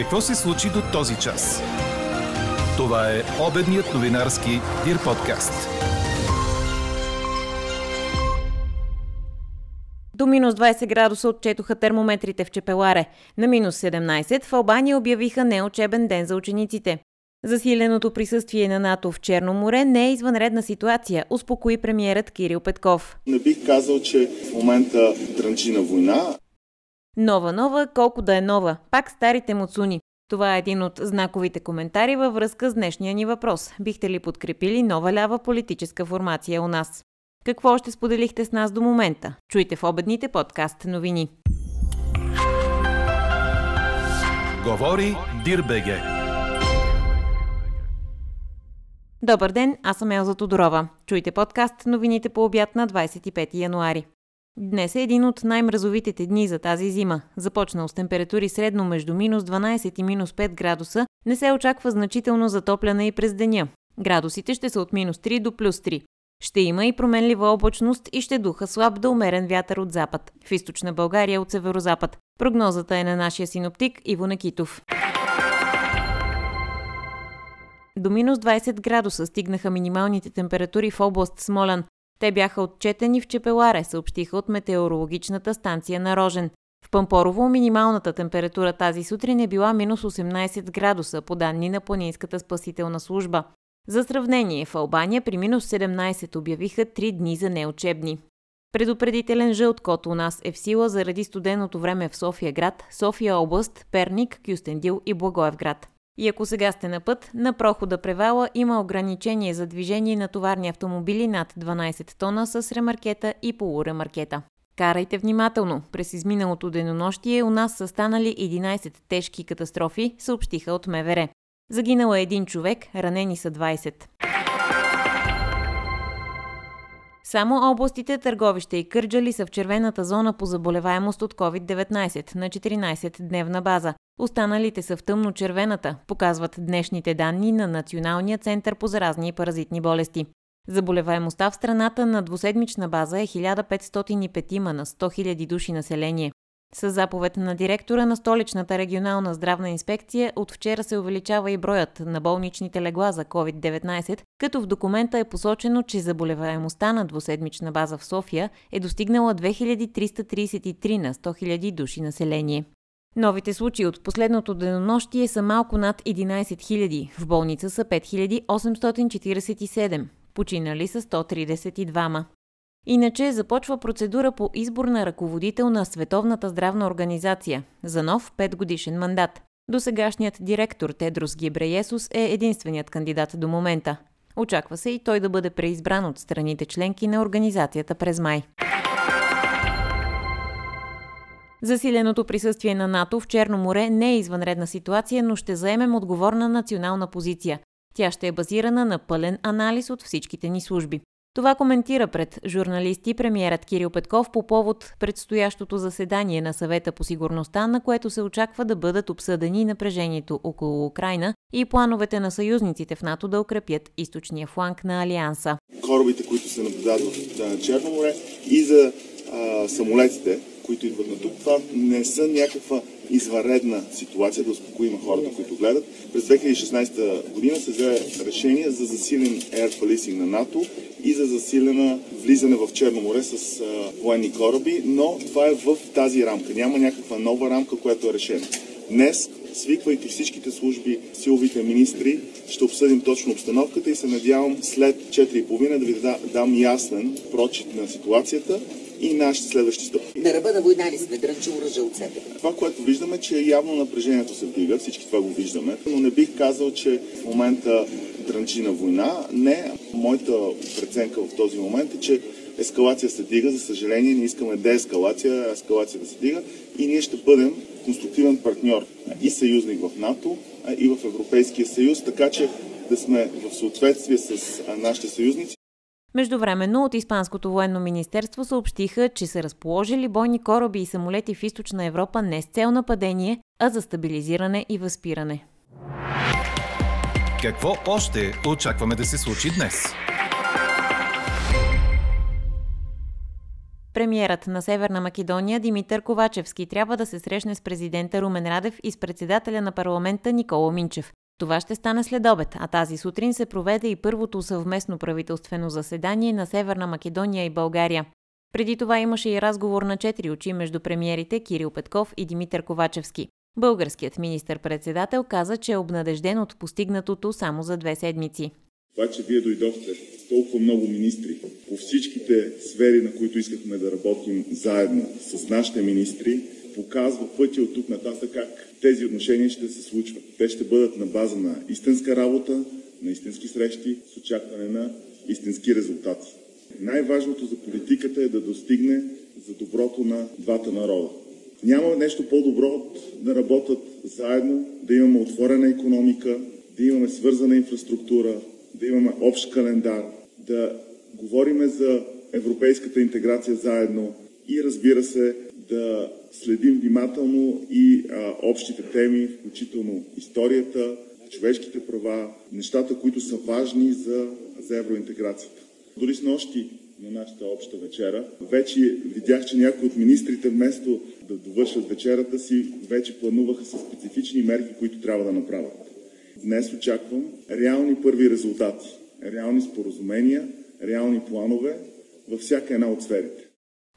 Какво се случи до този час? Това е обедният новинарски Дир подкаст. До минус 20 градуса отчетоха термометрите в Чепеларе. На минус 17 в Албания обявиха неучебен ден за учениците. Засиленото присъствие на НАТО в Черно море не е извънредна ситуация, успокои премиерът Кирил Петков. Не бих казал, че в момента дрънчи на война. Нова нова, колко да е нова. Пак старите муцуни. Това е един от знаковите коментари във връзка с днешния ни въпрос. Бихте ли подкрепили нова лява политическа формация у нас? Какво ще споделихте с нас до момента? Чуйте в обедните подкаст новини. Говори Дирбеге. Добър ден, аз съм Елза Тодорова. Чуйте подкаст новините по обяд на 25 януари. Днес е един от най-мразовитите дни за тази зима. Започнал с температури средно между минус 12 и минус 5 градуса, не се очаква значително затопляне и през деня. Градусите ще са от минус 3 до плюс 3. Ще има и променлива облачност и ще духа слаб да умерен вятър от запад. В източна България от северозапад. Прогнозата е на нашия синоптик Иво Некитов. До минус 20 градуса стигнаха минималните температури в област Смолян. Те бяха отчетени в Чепеларе, съобщиха от метеорологичната станция на Рожен. В Пампорово минималната температура тази сутрин е била минус 18 градуса, по данни на Планинската спасителна служба. За сравнение, в Албания при минус 17 обявиха 3 дни за неучебни. Предупредителен жълт код у нас е в сила заради студеното време в София град, София област, Перник, Кюстендил и Благоевград. И ако сега сте на път, на прохода Превала има ограничение за движение на товарни автомобили над 12 тона с ремаркета и полуремаркета. Карайте внимателно. През изминалото денонощие у нас са станали 11 тежки катастрофи, съобщиха от МВР. Загинал е един човек, ранени са 20. Само областите Търговище и Кърджали са в червената зона по заболеваемост от COVID-19 на 14-дневна база. Останалите са в тъмно-червената, показват днешните данни на Националния център по заразни и паразитни болести. Заболеваемостта в страната на двуседмична база е 1505 на 100 000 души население. С заповед на директора на столичната регионална здравна инспекция от вчера се увеличава и броят на болничните легла за COVID-19, като в документа е посочено, че заболеваемостта на двуседмична база в София е достигнала 2333 на 100 000 души население. Новите случаи от последното денонощие са малко над 11 000, в болница са 5847, починали са 132. Иначе започва процедура по избор на ръководител на Световната здравна организация за нов 5 годишен мандат. Досегашният директор Тедрос Гибреесус е единственият кандидат до момента. Очаква се и той да бъде преизбран от страните членки на организацията през май. Засиленото присъствие на НАТО в Черно море не е извънредна ситуация, но ще заемем отговорна национална позиция. Тя ще е базирана на пълен анализ от всичките ни служби. Това коментира пред журналисти премиерът Кирил Петков по повод предстоящото заседание на съвета по сигурността, на което се очаква да бъдат обсъдени напрежението около Украина и плановете на съюзниците в НАТО да укрепят източния фланг на Алианса. Корабите, които се наблюдават в Черно море и за а, самолетите, които идват на тук. Това не са някаква извънредна ситуация, да успокоим хората, които гледат. През 2016 година се взе решение за засилен air policing на НАТО и за засилена влизане в Черно море с а, военни кораби, но това е в тази рамка. Няма някаква нова рамка, която е решена. Днес, свиквайки всичките служби, силовите министри, ще обсъдим точно обстановката и се надявам след 4,5 да ви дам ясен прочит на ситуацията и нашите следващи стъпки. На ръба на война ли сме? Дрънчи оръжа от себе. Това, което виждаме, че явно напрежението се вдига, всички това го виждаме, но не бих казал, че в момента дрънчи на война. Не, моята преценка в този момент е, че ескалация се дига. За съжаление, не искаме деескалация, а ескалация да се дига и ние ще бъдем конструктивен партньор и съюзник в НАТО, и в Европейския съюз, така че да сме в съответствие с нашите съюзници. Междувременно от Испанското военно министерство съобщиха, че са разположили бойни кораби и самолети в източна Европа не с цел нападение, а за стабилизиране и възпиране. Какво още очакваме да се случи днес? Премиерът на Северна Македония Димитър Ковачевски трябва да се срещне с президента Румен Радев и с председателя на парламента Никола Минчев. Това ще стане след обед, а тази сутрин се проведе и първото съвместно правителствено заседание на Северна Македония и България. Преди това имаше и разговор на четири очи между премиерите Кирил Петков и Димитър Ковачевски. Българският министр-председател каза, че е обнадежден от постигнатото само за две седмици. Това, че вие дойдохте толкова много министри по всичките сфери, на които искахме да работим заедно с нашите министри, показва пътя от тук нататък как тези отношения ще се случват. Те ще бъдат на база на истинска работа, на истински срещи с очакване на истински резултати. Най-важното за политиката е да достигне за доброто на двата народа. Няма нещо по-добро от да работят заедно, да имаме отворена економика, да имаме свързана инфраструктура, да имаме общ календар, да говориме за европейската интеграция заедно и разбира се да следим внимателно и а, общите теми, включително историята, човешките права, нещата, които са важни за, за евроинтеграцията. Дори с нощи на нашата обща вечера. Вече видях, че някои от министрите вместо да довършат вечерата си, вече плануваха с специфични мерки, които трябва да направят. Днес очаквам реални първи резултати, реални споразумения, реални планове във всяка една от сферите.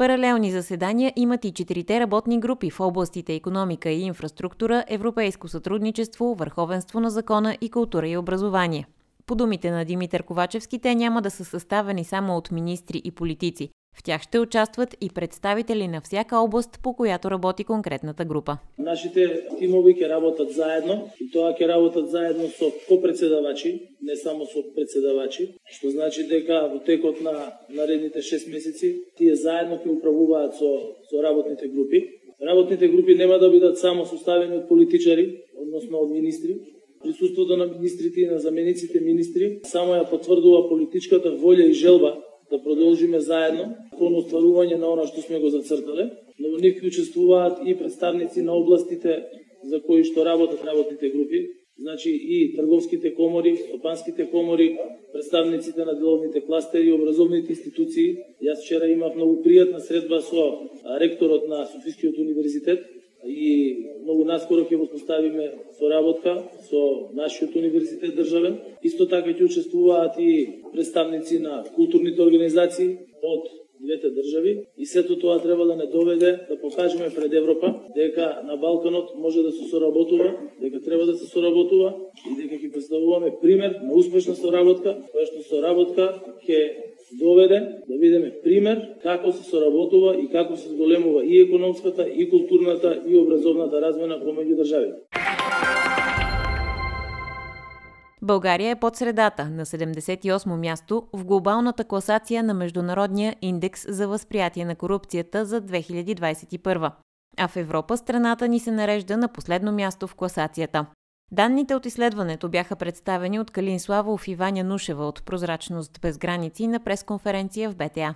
Паралелни заседания имат и четирите работни групи в областите економика и инфраструктура, европейско сътрудничество, върховенство на закона и култура и образование. По думите на Димитър Ковачевски, те няма да са съставени само от министри и политици. В тях ще участват и представители на всяка област, по която работи конкретната група. Нашите тимови ќе работат заедно и тоа ќе работат заедно со попредседавачи, не само со председавачи, што значи дека во текот на наредните 6 месеци тие заедно ќе управуваат со, со работните групи. Работните групи нема да бидат само составени од политичари, односно од министри, Присуството на министрите и на замениците министри само ја потврдува политичката волја и желба да продолжиме заедно кон остварување на она што сме го зацртале, но во нив учествуваат и представници на областите за кои што работат работните групи, значи и трговските комори, опанските комори, представниците на деловните кластери и образовните институции. Јас вчера имав многу пријатна средба со ректорот на Софискиот универзитет, и многу наскоро ќе го поставиме соработка со нашиот универзитет државен. Исто така ќе учествуваат и представници на културните организации од двете држави и сето тоа треба да не доведе да покажеме пред Европа дека на Балканот може да се соработува, дека треба да се соработува и дека ќе представуваме пример на успешна соработка, која што соработка ќе доведе да видиме пример како се соработува и како се зголемува и економската, и културната, и образовната размена помеѓу државите. България е под средата на 78-о място в глобалната класация на Международния индекс за възприятие на корупцията за 2021. А в Европа страната ни се нарежда на последно място в класацията. Данните от изследването бяха представени от Калин Славов и Ваня Нушева от Прозрачност без граници на пресконференция в БТА.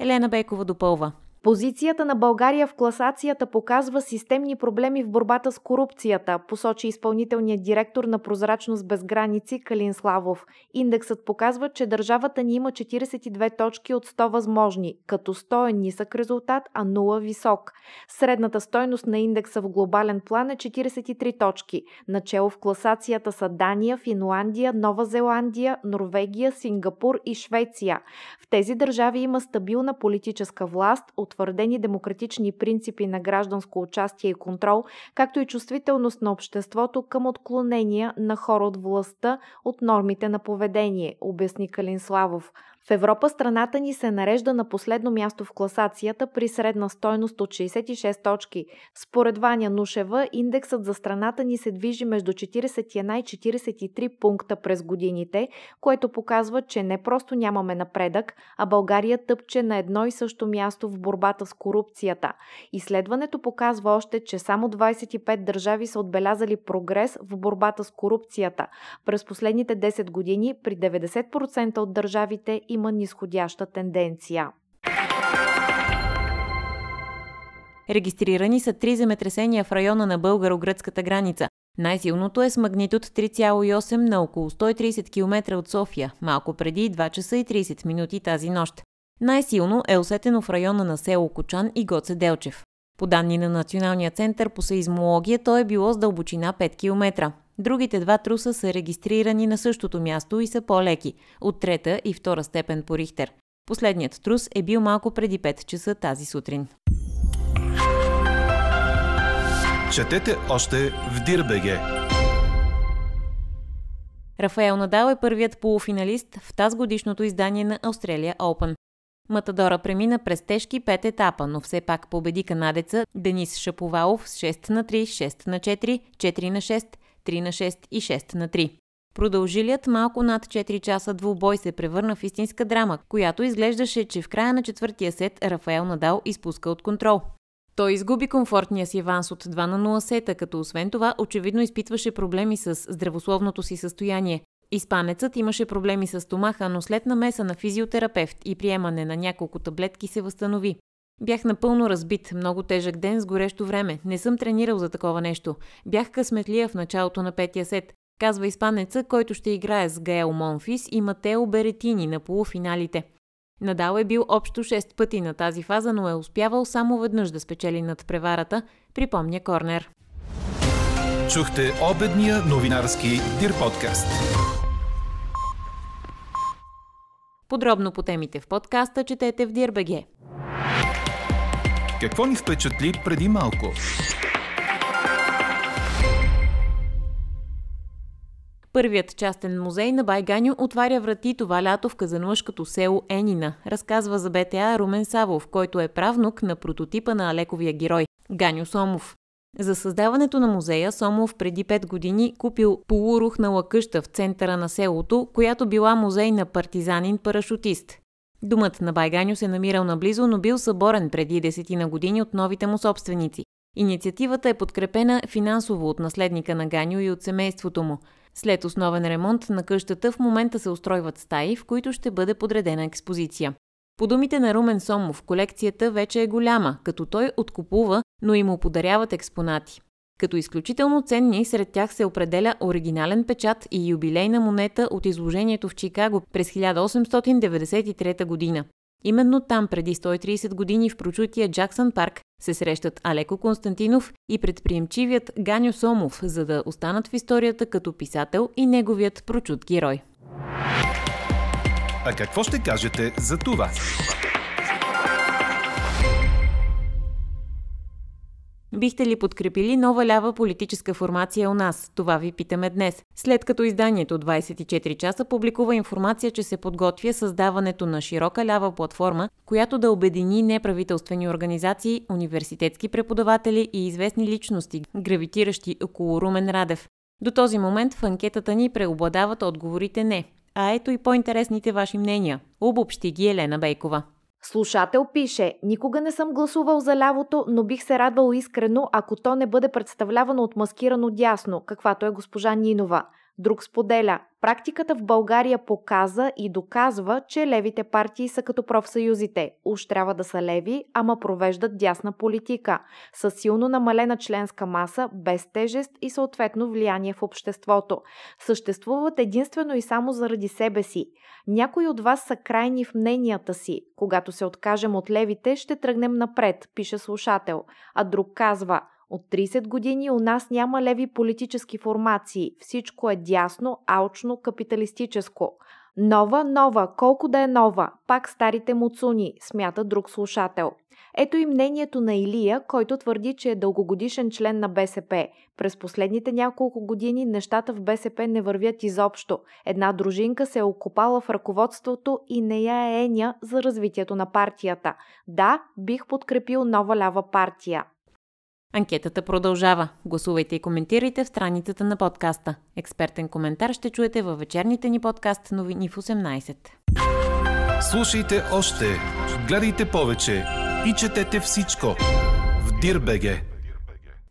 Елена Бейкова допълва. Позицията на България в класацията показва системни проблеми в борбата с корупцията, посочи изпълнителният директор на Прозрачност без граници Калин Славов. Индексът показва, че държавата ни има 42 точки от 100 възможни, като 100 е нисък резултат, а 0 висок. Средната стойност на индекса в глобален план е 43 точки. Начало в класацията са Дания, Финландия, Нова Зеландия, Норвегия, Сингапур и Швеция. В тези държави има стабилна политическа власт, от утвърдени демократични принципи на гражданско участие и контрол, както и чувствителност на обществото към отклонения на хора от властта от нормите на поведение, обясни Калин Славов. В Европа страната ни се нарежда на последно място в класацията при средна стойност от 66 точки. Според Ваня Нушева, индексът за страната ни се движи между 41 и 43 пункта през годините, което показва, че не просто нямаме напредък, а България тъпче на едно и също място в борбата с корупцията. Изследването показва още, че само 25 държави са отбелязали прогрес в борбата с корупцията. През последните 10 години при 90% от държавите има нисходяща тенденция. Регистрирани са три земетресения в района на българо-гръцката граница. Най-силното е с магнитуд 3,8 на около 130 км от София, малко преди 2 часа и 30 минути тази нощ. Най-силно е усетено в района на село Кочан и Гоце Делчев. По данни на Националния център по сейзмология, то е било с дълбочина 5 км. Другите два труса са регистрирани на същото място и са по-леки, от трета и втора степен по Рихтер. Последният трус е бил малко преди 5 часа тази сутрин. Четете още в Дирбеге. Рафаел Надал е първият полуфиналист в тази годишното издание на Australia Open. Матадора премина през тежки пет етапа, но все пак победи канадеца Денис Шаповалов с 6 на 3, 6 на 4, 4 на 6, 3 на 6 и 6 на 3. Продължилият малко над 4 часа двубой се превърна в истинска драма, която изглеждаше, че в края на четвъртия сет Рафаел Надал изпуска от контрол. Той изгуби комфортния си аванс от 2 на 0 сета, като освен това очевидно изпитваше проблеми с здравословното си състояние. Испанецът имаше проблеми с стомаха, но след намеса на физиотерапевт и приемане на няколко таблетки се възстанови. Бях напълно разбит, много тежък ден с горещо време. Не съм тренирал за такова нещо. Бях късметлия в началото на петия сет. Казва испанеца, който ще играе с Гаел Монфис и Матео Беретини на полуфиналите. Надал е бил общо 6 пъти на тази фаза, но е успявал само веднъж да спечели над преварата, припомня Корнер. Чухте обедния новинарски Дир подкаст. Подробно по темите в подкаста четете в Дирбеге. Какво ни впечатли преди малко? Първият частен музей на Байганю отваря врати това лято в казанлъжкото село Енина, разказва за БТА Румен Савов, който е правнук на прототипа на Алековия герой – Ганю Сомов. За създаването на музея Сомов преди 5 години купил полурухнала къща в центъра на селото, която била музей на партизанин-парашутист. Думът на Байганю се намирал наблизо, но бил съборен преди десетина години от новите му собственици. Инициативата е подкрепена финансово от наследника на Ганю и от семейството му. След основен ремонт на къщата в момента се устройват стаи, в които ще бъде подредена експозиция. По думите на Румен Сомов, колекцията вече е голяма, като той откупува, но и му подаряват експонати. Като изключително ценни, сред тях се определя оригинален печат и юбилейна монета от изложението в Чикаго през 1893 година. Именно там преди 130 години в прочутия Джаксън парк се срещат Алеко Константинов и предприемчивият Ганю Сомов, за да останат в историята като писател и неговият прочут герой. А какво ще кажете за това? Бихте ли подкрепили нова лява политическа формация у нас? Това ви питаме днес. След като изданието 24 часа публикува информация, че се подготвя създаването на широка лява платформа, която да обедини неправителствени организации, университетски преподаватели и известни личности, гравитиращи около Румен Радев. До този момент в анкетата ни преобладават отговорите не. А ето и по-интересните ваши мнения. Обобщи ги Елена Бейкова. Слушател пише, никога не съм гласувал за лявото, но бих се радвал искрено, ако то не бъде представлявано от маскирано дясно, каквато е госпожа Нинова. Друг споделя, практиката в България показа и доказва, че левите партии са като профсъюзите. Уж трябва да са леви, ама провеждат дясна политика, с силно намалена членска маса, без тежест и съответно влияние в обществото. Съществуват единствено и само заради себе си. Някои от вас са крайни в мненията си. Когато се откажем от левите, ще тръгнем напред, пише слушател. А друг казва – от 30 години у нас няма леви политически формации. Всичко е дясно, алчно, капиталистическо. Нова, нова, колко да е нова, пак старите муцуни, смята друг слушател. Ето и мнението на Илия, който твърди, че е дългогодишен член на БСП. През последните няколко години нещата в БСП не вървят изобщо. Една дружинка се е окопала в ръководството и не я е еня за развитието на партията. Да, бих подкрепил нова лява партия. Анкетата продължава. Гласувайте и коментирайте в страницата на подкаста. Експертен коментар ще чуете във вечерните ни подкаст новини в 18. Слушайте още, гледайте повече и четете всичко в Дирбеге.